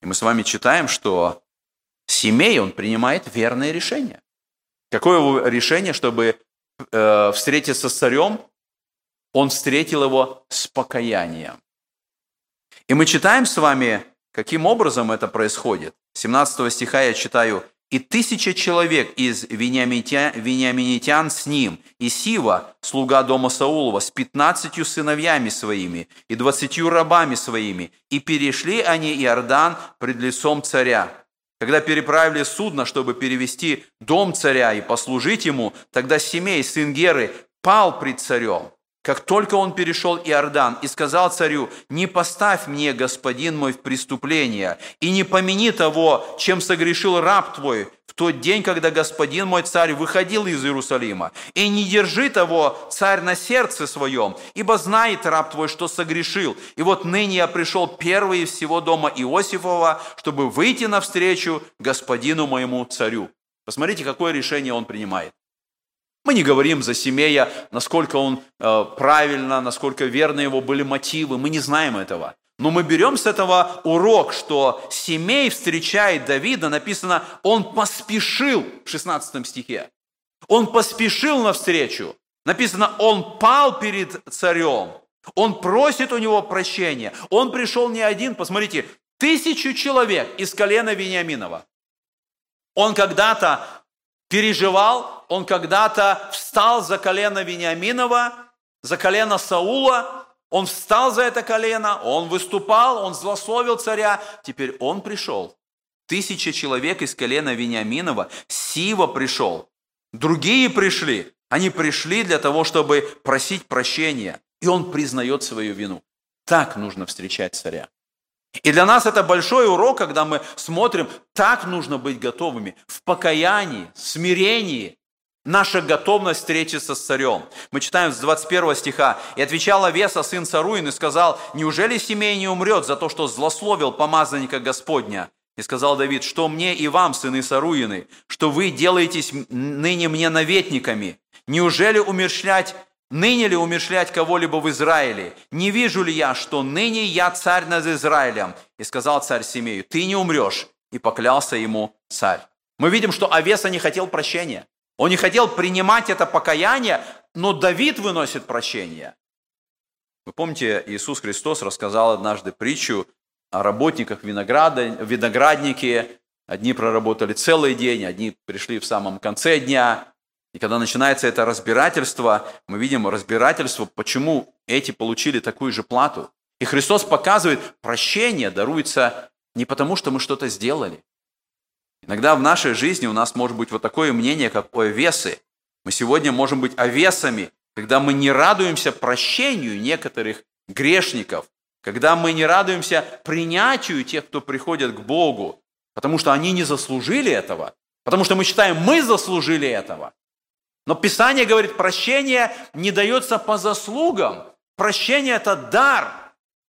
B: И мы с вами читаем, что семей он принимает верное решение. Какое его решение, чтобы э, встретиться с царем? Он встретил его с покаянием. И мы читаем с вами, каким образом это происходит. 17 стиха я читаю – и тысяча человек из вениаминитян с ним, и Сива, слуга дома Саулова, с пятнадцатью сыновьями своими и двадцатью рабами своими, и перешли они Иордан пред лицом царя. Когда переправили судно, чтобы перевести дом царя и послужить ему, тогда Семей, сын Геры, пал пред царем как только он перешел Иордан и сказал царю, «Не поставь мне, господин мой, в преступление, и не помяни того, чем согрешил раб твой в тот день, когда господин мой царь выходил из Иерусалима, и не держи того, царь, на сердце своем, ибо знает раб твой, что согрешил. И вот ныне я пришел первый из всего дома Иосифова, чтобы выйти навстречу господину моему царю». Посмотрите, какое решение он принимает. Мы не говорим за Семея, насколько он э, правильно, насколько верны его были мотивы. Мы не знаем этого. Но мы берем с этого урок, что Семей встречает Давида, написано, он поспешил в 16 стихе. Он поспешил навстречу. Написано, он пал перед царем. Он просит у него прощения. Он пришел не один, посмотрите, тысячу человек из колена Вениаминова. Он когда-то переживал, он когда-то встал за колено Вениаминова, за колено Саула, он встал за это колено, он выступал, он злословил царя, теперь он пришел. Тысяча человек из колена Вениаминова, Сива пришел, другие пришли, они пришли для того, чтобы просить прощения, и он признает свою вину. Так нужно встречать царя. И для нас это большой урок, когда мы смотрим, так нужно быть готовыми в покаянии, смирении, наша готовность встретиться с царем. Мы читаем с 21 стиха. «И отвечал Авеса, сын Царуин, и сказал, неужели семей не умрет за то, что злословил помазанника Господня? И сказал Давид, что мне и вам, сыны Саруины, что вы делаетесь ныне мне наветниками? Неужели умершлять Ныне ли умершлять кого-либо в Израиле? Не вижу ли я, что ныне я царь над Израилем? И сказал царь Семею, ты не умрешь. И поклялся ему царь. Мы видим, что Авеса не хотел прощения. Он не хотел принимать это покаяние, но Давид выносит прощение. Вы помните, Иисус Христос рассказал однажды притчу о работниках винограда, винограднике. Одни проработали целый день, одни пришли в самом конце дня. И когда начинается это разбирательство, мы видим разбирательство, почему эти получили такую же плату. И Христос показывает, прощение даруется не потому, что мы что-то сделали. Иногда в нашей жизни у нас может быть вот такое мнение, как о овесы. Мы сегодня можем быть овесами, когда мы не радуемся прощению некоторых грешников, когда мы не радуемся принятию тех, кто приходит к Богу, потому что они не заслужили этого, потому что мы считаем, мы заслужили этого. Но Писание говорит, прощение не дается по заслугам. Прощение – это дар.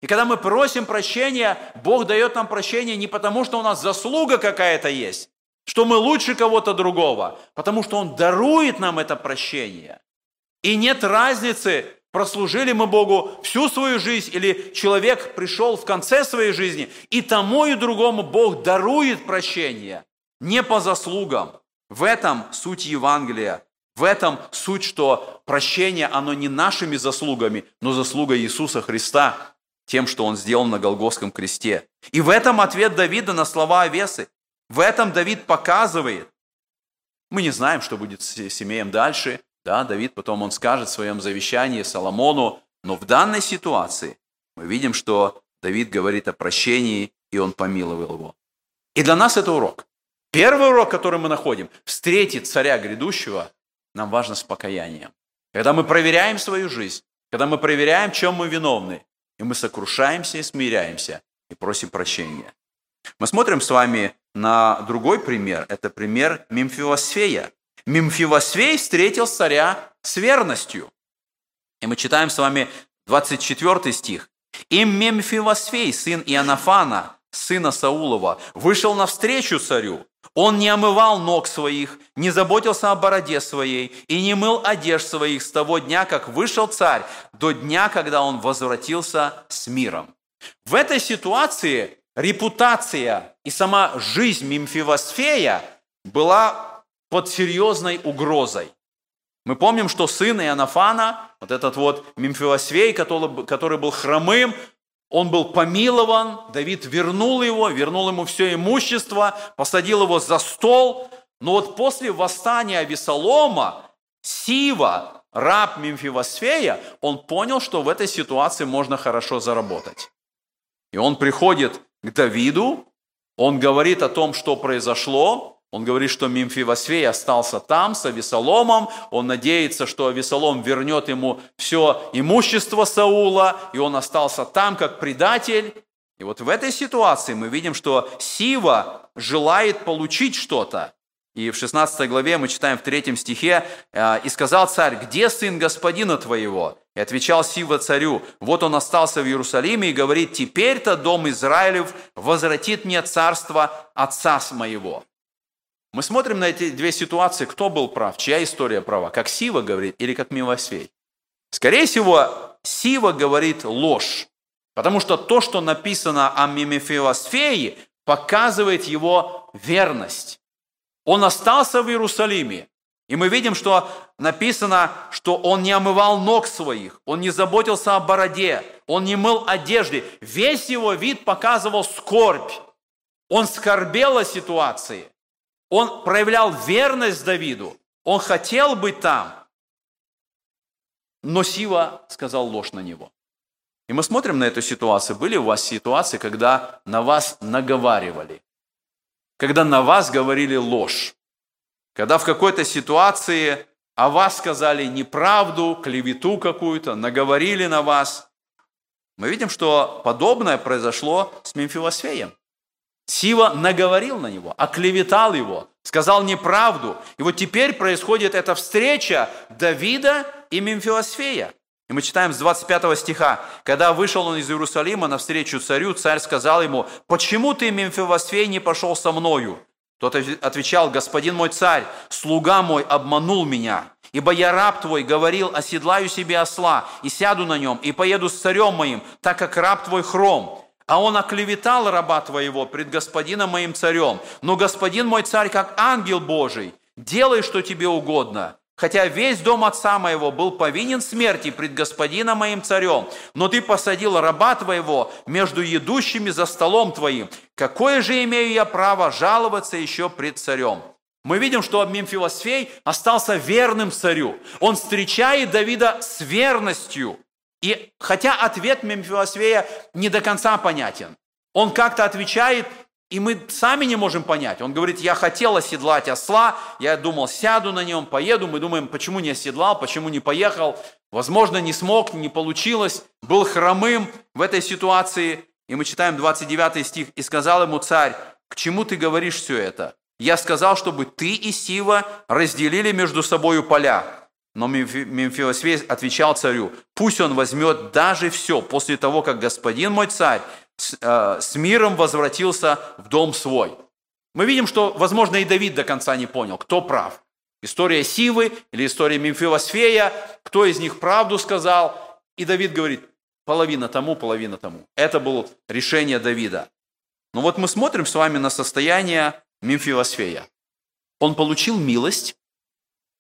B: И когда мы просим прощения, Бог дает нам прощение не потому, что у нас заслуга какая-то есть, что мы лучше кого-то другого, потому что Он дарует нам это прощение. И нет разницы, прослужили мы Богу всю свою жизнь, или человек пришел в конце своей жизни, и тому и другому Бог дарует прощение, не по заслугам. В этом суть Евангелия. В этом суть, что прощение, оно не нашими заслугами, но заслуга Иисуса Христа, тем, что Он сделал на Голгофском кресте. И в этом ответ Давида на слова Овесы. В этом Давид показывает. Мы не знаем, что будет с семеем дальше. Да, Давид потом он скажет в своем завещании Соломону. Но в данной ситуации мы видим, что Давид говорит о прощении, и он помиловал его. И для нас это урок. Первый урок, который мы находим, встретить царя грядущего нам важно с покаянием. Когда мы проверяем свою жизнь, когда мы проверяем, чем мы виновны, и мы сокрушаемся и смиряемся, и просим прощения. Мы смотрим с вами на другой пример. Это пример Мемфивосфея. Мемфивосфей встретил царя с верностью. И мы читаем с вами 24 стих. «И Мемфивосфей, сын Иоаннафана, сына Саулова, вышел навстречу царю, он не омывал ног своих, не заботился о бороде своей и не мыл одежд своих с того дня, как вышел царь, до дня, когда он возвратился с миром. В этой ситуации репутация и сама жизнь Мимфивосфея была под серьезной угрозой. Мы помним, что сын Иоаннафана, вот этот вот Мимфивосфей, который, который был хромым, он был помилован, Давид вернул его, вернул ему все имущество, посадил его за стол. Но вот после восстания Авесолома, Сива, раб Мемфивосфея, он понял, что в этой ситуации можно хорошо заработать. И он приходит к Давиду, он говорит о том, что произошло, он говорит, что Мемфивосфей остался там с Авесоломом. Он надеется, что Авесолом вернет ему все имущество Саула, и он остался там как предатель. И вот в этой ситуации мы видим, что Сива желает получить что-то. И в 16 главе мы читаем в 3 стихе, «И сказал царь, где сын господина твоего?» И отвечал Сива царю, вот он остался в Иерусалиме и говорит, теперь-то дом Израилев возвратит мне царство отца моего. Мы смотрим на эти две ситуации, кто был прав, чья история права, как Сива говорит или как Милосвей. Скорее всего, Сива говорит ложь, потому что то, что написано о Мимефилосфее, показывает его верность. Он остался в Иерусалиме, и мы видим, что написано, что он не омывал ног своих, он не заботился о бороде, он не мыл одежды. Весь его вид показывал скорбь. Он скорбел о ситуации. Он проявлял верность Давиду. Он хотел быть там. Но Сива сказал ложь на него. И мы смотрим на эту ситуацию. Были у вас ситуации, когда на вас наговаривали? Когда на вас говорили ложь? Когда в какой-то ситуации о вас сказали неправду, клевету какую-то, наговорили на вас? Мы видим, что подобное произошло с Мемфилосфеем. Сива наговорил на него, оклеветал его, сказал неправду. И вот теперь происходит эта встреча Давида и Мемфилосфея. И мы читаем с 25 стиха. «Когда вышел он из Иерусалима навстречу царю, царь сказал ему, «Почему ты, Мемфилосфей, не пошел со мною?» Тот отвечал, «Господин мой царь, слуга мой обманул меня, ибо я раб твой говорил, оседлаю себе осла и сяду на нем, и поеду с царем моим, так как раб твой хром. А он оклеветал раба твоего пред господином моим царем. Но господин мой царь, как ангел Божий, делай, что тебе угодно. Хотя весь дом отца моего был повинен смерти пред господином моим царем, но ты посадил раба твоего между едущими за столом твоим. Какое же имею я право жаловаться еще пред царем? Мы видим, что Мемфилосфей остался верным царю. Он встречает Давида с верностью. И хотя ответ Мемфилосфея не до конца понятен, он как-то отвечает, и мы сами не можем понять. Он говорит, я хотел оседлать осла, я думал, сяду на нем, поеду. Мы думаем, почему не оседлал, почему не поехал. Возможно, не смог, не получилось, был хромым в этой ситуации. И мы читаем 29 стих. «И сказал ему царь, к чему ты говоришь все это? Я сказал, чтобы ты и Сива разделили между собою поля. Но Мемфилосфей отвечал царю, пусть он возьмет даже все после того, как господин мой царь с, э, с миром возвратился в дом свой. Мы видим, что, возможно, и Давид до конца не понял, кто прав. История Сивы или история Мемфилосфея, кто из них правду сказал. И Давид говорит, половина тому, половина тому. Это было решение Давида. Но вот мы смотрим с вами на состояние Мемфилосфея. Он получил милость.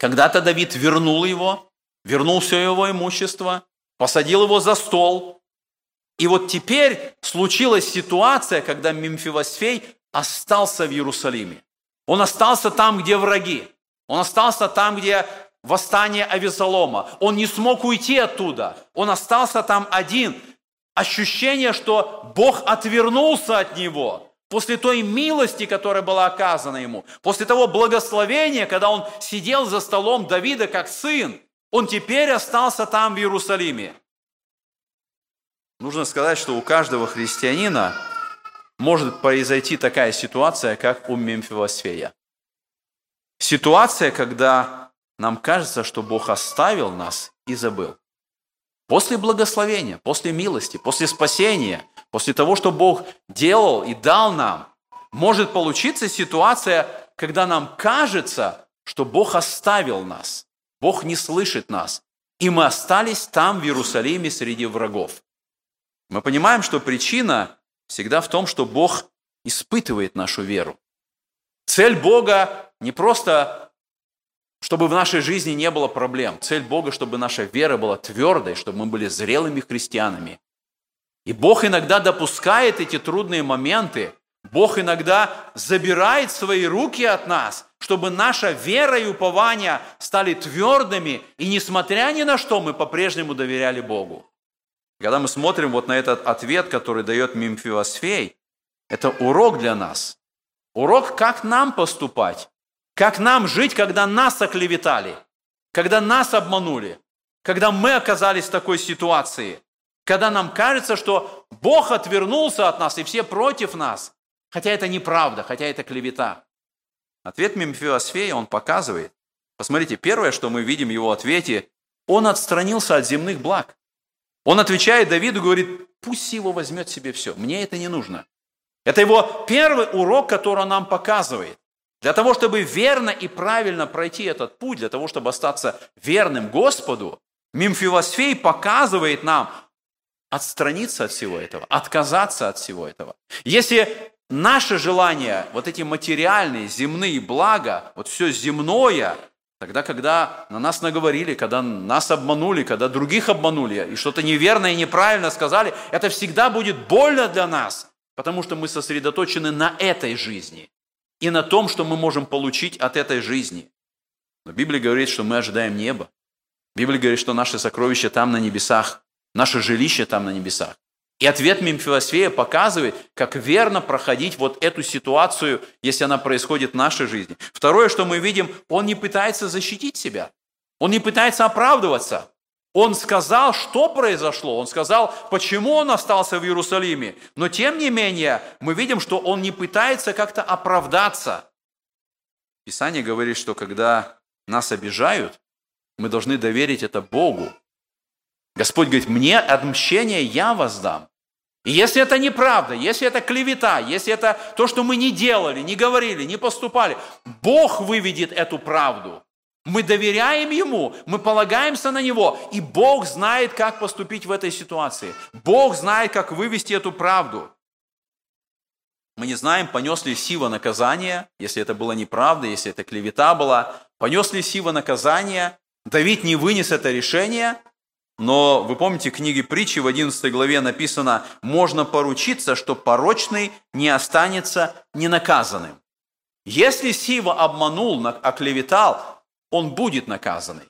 B: Когда-то Давид вернул его, вернул все его имущество, посадил его за стол. И вот теперь случилась ситуация, когда Мемфилосфей остался в Иерусалиме. Он остался там, где враги. Он остался там, где восстание Авесолома. Он не смог уйти оттуда. Он остался там один. Ощущение, что Бог отвернулся от него после той милости, которая была оказана ему, после того благословения, когда он сидел за столом Давида как сын, он теперь остался там, в Иерусалиме. Нужно сказать, что у каждого христианина может произойти такая ситуация, как у Мемфилосфея. Ситуация, когда нам кажется, что Бог оставил нас и забыл. После благословения, после милости, после спасения, после того, что Бог делал и дал нам, может получиться ситуация, когда нам кажется, что Бог оставил нас, Бог не слышит нас, и мы остались там, в Иерусалиме, среди врагов. Мы понимаем, что причина всегда в том, что Бог испытывает нашу веру. Цель Бога не просто чтобы в нашей жизни не было проблем. Цель Бога, чтобы наша вера была твердой, чтобы мы были зрелыми христианами. И Бог иногда допускает эти трудные моменты. Бог иногда забирает свои руки от нас, чтобы наша вера и упование стали твердыми, и несмотря ни на что, мы по-прежнему доверяли Богу. Когда мы смотрим вот на этот ответ, который дает Мимфиосфей, это урок для нас. Урок, как нам поступать, как нам жить, когда нас оклеветали, когда нас обманули, когда мы оказались в такой ситуации, когда нам кажется, что Бог отвернулся от нас и все против нас, хотя это неправда, хотя это клевета. Ответ Мемфиосфея он показывает. Посмотрите, первое, что мы видим в его ответе, он отстранился от земных благ. Он отвечает Давиду, говорит, пусть его возьмет себе все, мне это не нужно. Это его первый урок, который он нам показывает. Для того, чтобы верно и правильно пройти этот путь, для того, чтобы остаться верным Господу, Мимфилосфей показывает нам отстраниться от всего этого, отказаться от всего этого. Если наше желание, вот эти материальные, земные блага, вот все земное, тогда, когда на нас наговорили, когда нас обманули, когда других обманули, и что-то неверное и неправильно сказали, это всегда будет больно для нас, потому что мы сосредоточены на этой жизни и на том, что мы можем получить от этой жизни. Но Библия говорит, что мы ожидаем неба. Библия говорит, что наши сокровища там на небесах, наше жилище там на небесах. И ответ Мемфилосфея показывает, как верно проходить вот эту ситуацию, если она происходит в нашей жизни. Второе, что мы видим, он не пытается защитить себя. Он не пытается оправдываться. Он сказал, что произошло, он сказал, почему он остался в Иерусалиме. Но тем не менее, мы видим, что он не пытается как-то оправдаться. Писание говорит, что когда нас обижают, мы должны доверить это Богу. Господь говорит, мне отмщение я воздам. И если это неправда, если это клевета, если это то, что мы не делали, не говорили, не поступали, Бог выведет эту правду. Мы доверяем Ему, мы полагаемся на Него, и Бог знает, как поступить в этой ситуации. Бог знает, как вывести эту правду. Мы не знаем, понес ли Сива наказание, если это было неправда, если это клевета была. Понес ли Сива наказание? Давид не вынес это решение, но вы помните, в книге притчи в 11 главе написано, можно поручиться, что порочный не останется ненаказанным. Если Сива обманул, оклеветал, он будет наказанный.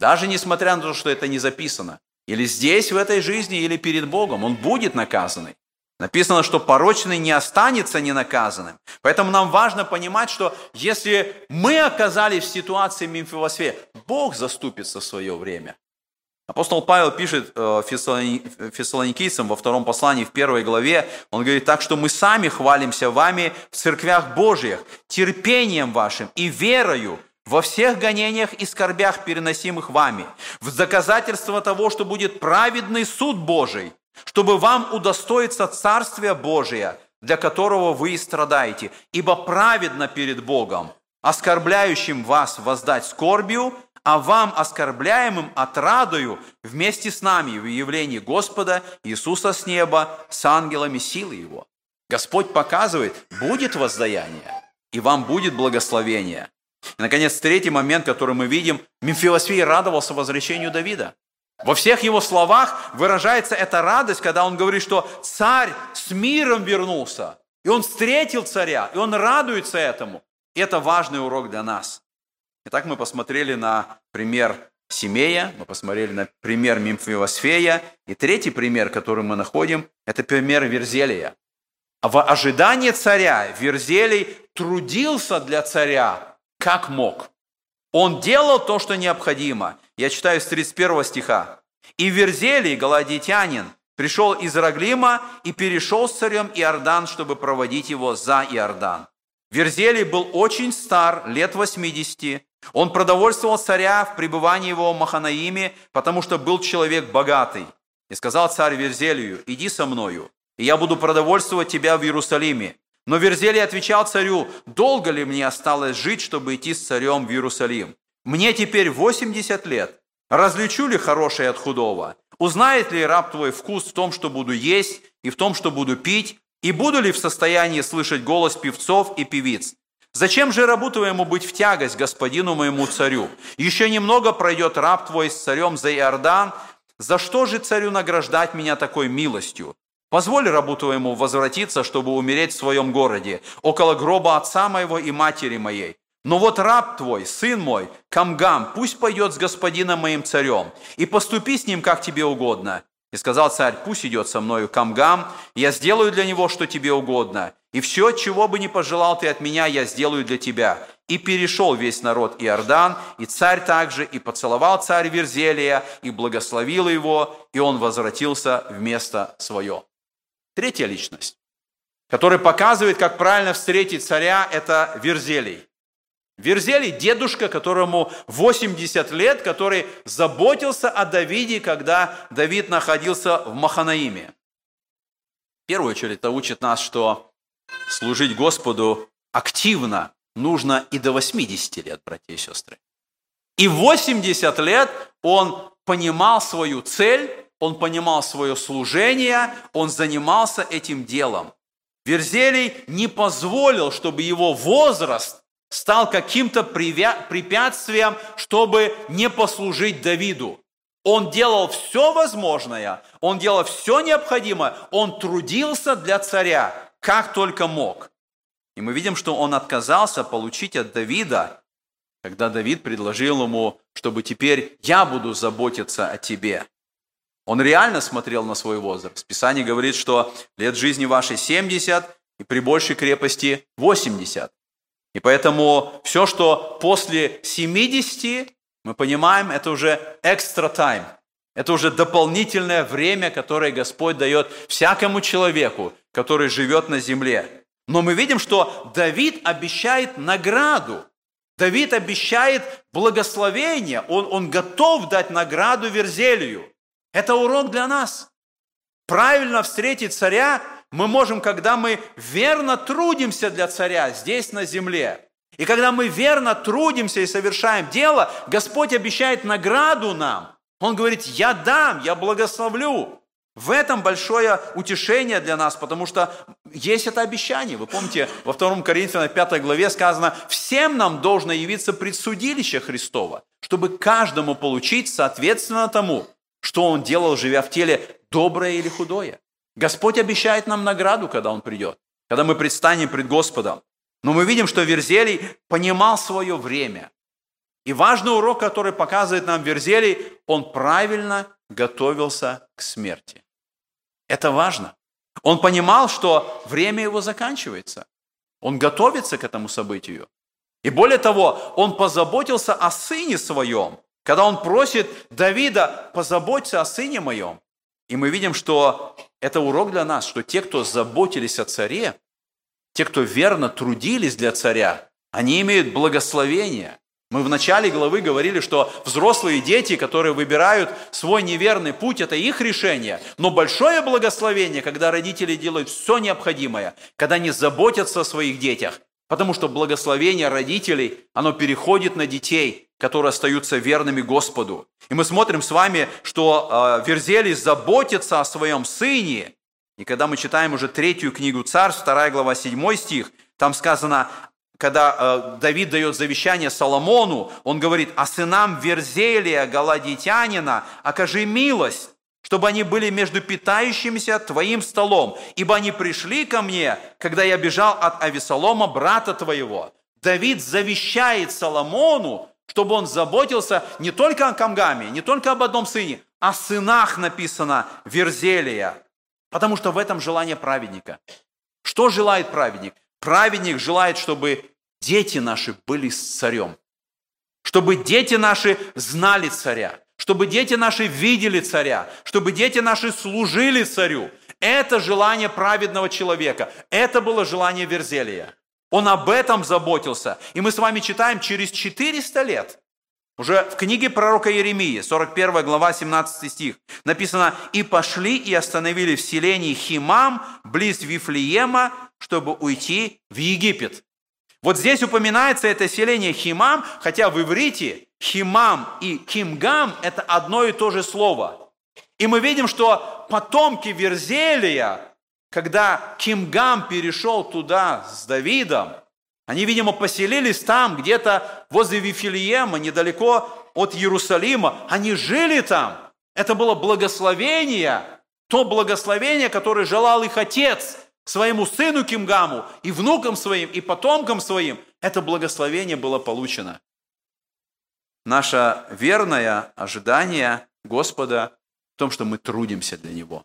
B: Даже несмотря на то, что это не записано. Или здесь, в этой жизни, или перед Богом, он будет наказанный. Написано, что порочный не останется ненаказанным. Поэтому нам важно понимать, что если мы оказались в ситуации Мимфилосфея, Бог заступится в свое время. Апостол Павел пишет э, фессалоникийцам во втором послании в первой главе, он говорит, так что мы сами хвалимся вами в церквях Божьих, терпением вашим и верою во всех гонениях и скорбях, переносимых вами, в доказательство того, что будет праведный суд Божий, чтобы вам удостоиться Царствия Божия, для которого вы и страдаете, ибо праведно перед Богом, оскорбляющим вас воздать скорбью, а вам, оскорбляемым, отрадою вместе с нами в явлении Господа Иисуса с неба с ангелами силы Его. Господь показывает, будет воздаяние, и вам будет благословение. И, наконец, третий момент, который мы видим, Мемфилосфей радовался возвращению Давида. Во всех его словах выражается эта радость, когда он говорит, что царь с миром вернулся, и он встретил царя, и он радуется этому. И это важный урок для нас. Итак, мы посмотрели на пример Семея, мы посмотрели на пример Мимфилосфея. И третий пример, который мы находим, это пример Верзелия. В ожидании царя Верзелий трудился для царя как мог. Он делал то, что необходимо. Я читаю с 31 стиха. «И Верзелий, галадитянин, пришел из Раглима и перешел с царем Иордан, чтобы проводить его за Иордан. Верзелий был очень стар, лет 80, он продовольствовал царя в пребывании его в Маханаиме, потому что был человек богатый. И сказал царь Верзелию, иди со мною, и я буду продовольствовать тебя в Иерусалиме. Но Верзелий отвечал царю, долго ли мне осталось жить, чтобы идти с царем в Иерусалим? Мне теперь 80 лет. Различу ли хорошее от худого? Узнает ли раб твой вкус в том, что буду есть, и в том, что буду пить? И буду ли в состоянии слышать голос певцов и певиц? Зачем же рабу твоему быть в тягость господину моему царю? Еще немного пройдет раб твой с царем за Иордан. За что же царю награждать меня такой милостью? Позволь рабу твоему возвратиться, чтобы умереть в своем городе, около гроба отца моего и матери моей. Но вот раб твой, сын мой, Камгам, пусть пойдет с господином моим царем, и поступи с ним, как тебе угодно. И сказал царь, пусть идет со мною Камгам, я сделаю для него, что тебе угодно. И все, чего бы ни пожелал ты от меня, я сделаю для тебя. И перешел весь народ Иордан, и царь также, и поцеловал царь Верзелия, и благословил его, и он возвратился в место свое. Третья личность, которая показывает, как правильно встретить царя, это Верзелий. Верзелий – дедушка, которому 80 лет, который заботился о Давиде, когда Давид находился в Маханаиме. В первую очередь это учит нас, что служить Господу активно нужно и до 80 лет, братья и сестры. И 80 лет он понимал свою цель, он понимал свое служение, он занимался этим делом. Верзелий не позволил, чтобы его возраст стал каким-то препятствием, чтобы не послужить Давиду. Он делал все возможное, он делал все необходимое, он трудился для царя, как только мог. И мы видим, что он отказался получить от Давида, когда Давид предложил ему, чтобы теперь я буду заботиться о тебе. Он реально смотрел на свой возраст. Писание говорит, что лет жизни вашей 70 и при большей крепости 80. И поэтому все, что после 70, мы понимаем, это уже экстра тайм. Это уже дополнительное время, которое Господь дает всякому человеку, который живет на земле. Но мы видим, что Давид обещает награду. Давид обещает благословение. Он, он готов дать награду Верзелию. Это урок для нас. Правильно встретить царя мы можем, когда мы верно трудимся для царя здесь на земле. И когда мы верно трудимся и совершаем дело, Господь обещает награду нам. Он говорит, я дам, я благословлю. В этом большое утешение для нас, потому что есть это обещание. Вы помните, во 2 Коринфянам 5 главе сказано, всем нам должно явиться предсудилище Христова, чтобы каждому получить соответственно тому, что он делал, живя в теле, доброе или худое. Господь обещает нам награду, когда Он придет, когда мы предстанем пред Господом. Но мы видим, что Верзелий понимал свое время. И важный урок, который показывает нам Верзелий, он правильно готовился к смерти. Это важно. Он понимал, что время его заканчивается. Он готовится к этому событию. И более того, он позаботился о сыне своем, когда он просит Давида, позаботься о сыне моем. И мы видим, что это урок для нас, что те, кто заботились о царе, те, кто верно трудились для царя, они имеют благословение – мы в начале главы говорили, что взрослые дети, которые выбирают свой неверный путь, это их решение. Но большое благословение, когда родители делают все необходимое, когда они заботятся о своих детях. Потому что благословение родителей, оно переходит на детей, которые остаются верными Господу. И мы смотрим с вами, что э, заботится о своем сыне. И когда мы читаем уже третью книгу Царств, 2 глава, 7 стих, там сказано, когда э, Давид дает завещание Соломону, он говорит, а сынам Верзелия, Галадитянина, окажи милость, чтобы они были между питающимися твоим столом, ибо они пришли ко мне, когда я бежал от Авесолома, брата твоего. Давид завещает Соломону, чтобы он заботился не только о Камгаме, не только об одном сыне, о сынах написано Верзелия, потому что в этом желание праведника. Что желает праведник? Праведник желает, чтобы дети наши были с царем, чтобы дети наши знали царя, чтобы дети наши видели царя, чтобы дети наши служили царю. Это желание праведного человека. Это было желание Верзелия. Он об этом заботился. И мы с вами читаем через 400 лет, уже в книге пророка Еремии, 41 глава, 17 стих, написано, «И пошли и остановили в селении Химам, близ Вифлеема, чтобы уйти в Египет. Вот здесь упоминается это селение Химам, хотя в иврите Химам и Кимгам – это одно и то же слово. И мы видим, что потомки Верзелия, когда Кимгам перешел туда с Давидом, они, видимо, поселились там, где-то возле Вифилиема, недалеко от Иерусалима. Они жили там. Это было благословение, то благословение, которое желал их отец – своему сыну Кимгаму, и внукам своим, и потомкам своим, это благословение было получено. Наше верное ожидание Господа в том, что мы трудимся для Него.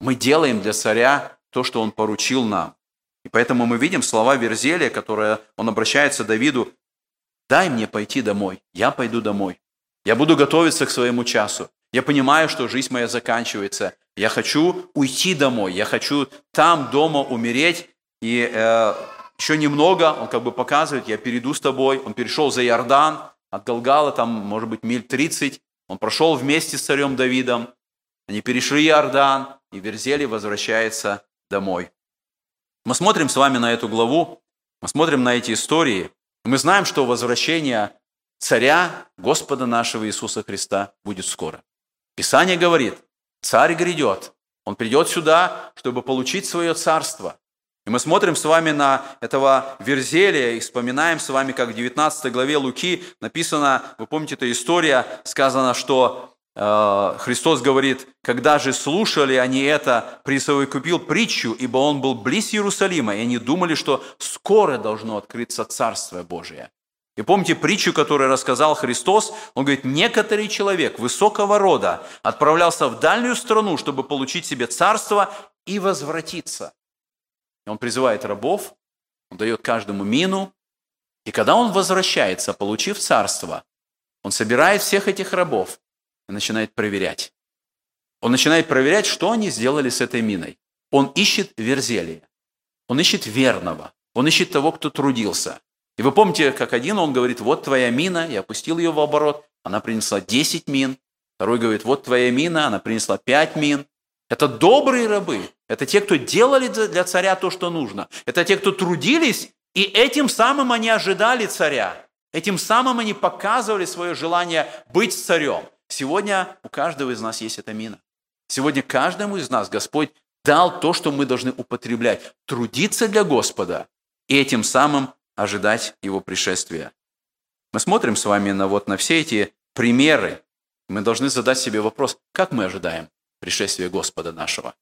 B: Мы делаем для царя то, что Он поручил нам. И поэтому мы видим слова Верзелия, которые он обращается к Давиду. «Дай мне пойти домой, я пойду домой. Я буду готовиться к своему часу. Я понимаю, что жизнь моя заканчивается. Я хочу уйти домой, я хочу там дома умереть. И э, еще немного, он как бы показывает, я перейду с тобой. Он перешел за Иордан, от Галгала, там, может быть, миль 30. Он прошел вместе с царем Давидом. Они перешли Иордан, и Верзели возвращается домой. Мы смотрим с вами на эту главу, мы смотрим на эти истории, мы знаем, что возвращение царя, Господа нашего Иисуса Христа будет скоро. Писание говорит, царь грядет, он придет сюда, чтобы получить свое царство. И мы смотрим с вами на этого Верзелия и вспоминаем с вами, как в 19 главе Луки написано, вы помните, эта история, сказано, что э, Христос говорит, когда же слушали они это, присовокупил притчу, ибо он был близ Иерусалима, и они думали, что скоро должно открыться Царствие Божие. И помните притчу, которую рассказал Христос? Он говорит, некоторый человек высокого рода отправлялся в дальнюю страну, чтобы получить себе царство и возвратиться. И он призывает рабов, он дает каждому мину, и когда он возвращается, получив царство, он собирает всех этих рабов и начинает проверять. Он начинает проверять, что они сделали с этой миной. Он ищет верзелия, он ищет верного, он ищет того, кто трудился – и вы помните, как один он говорит, вот твоя мина, я опустил ее в оборот, она принесла 10 мин. Второй говорит, вот твоя мина, она принесла 5 мин. Это добрые рабы, это те, кто делали для царя то, что нужно. Это те, кто трудились, и этим самым они ожидали царя. Этим самым они показывали свое желание быть царем. Сегодня у каждого из нас есть эта мина. Сегодня каждому из нас Господь дал то, что мы должны употреблять, трудиться для Господа и этим самым ожидать Его пришествия. Мы смотрим с вами на, вот, на все эти примеры. Мы должны задать себе вопрос, как мы ожидаем пришествия Господа нашего.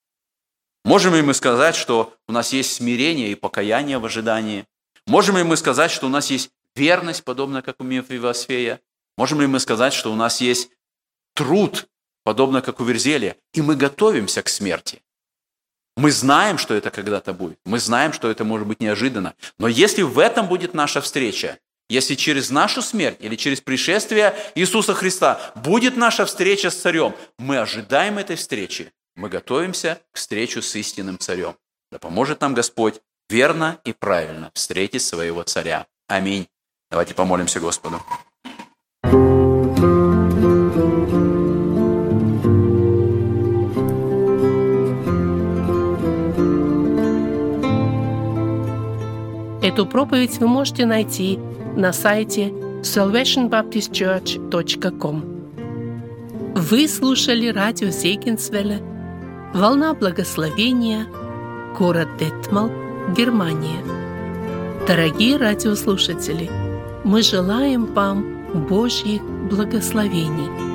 B: Можем ли мы сказать, что у нас есть смирение и покаяние в ожидании? Можем ли мы сказать, что у нас есть верность, подобно как у Мефивосфея? Можем ли мы сказать, что у нас есть труд, подобно как у Верзелия, и мы готовимся к смерти? Мы знаем, что это когда-то будет. Мы знаем, что это может быть неожиданно. Но если в этом будет наша встреча, если через нашу смерть или через пришествие Иисуса Христа будет наша встреча с царем, мы ожидаем этой встречи, мы готовимся к встрече с истинным царем. Да поможет нам Господь верно и правильно встретить своего царя. Аминь. Давайте помолимся Господу.
A: Эту проповедь вы можете найти на сайте salvationbaptistchurch.com. Вы слушали радио Зейгенсвелле «Волна благословения», город Детмал, Германия. Дорогие радиослушатели, мы желаем вам Божьих благословений –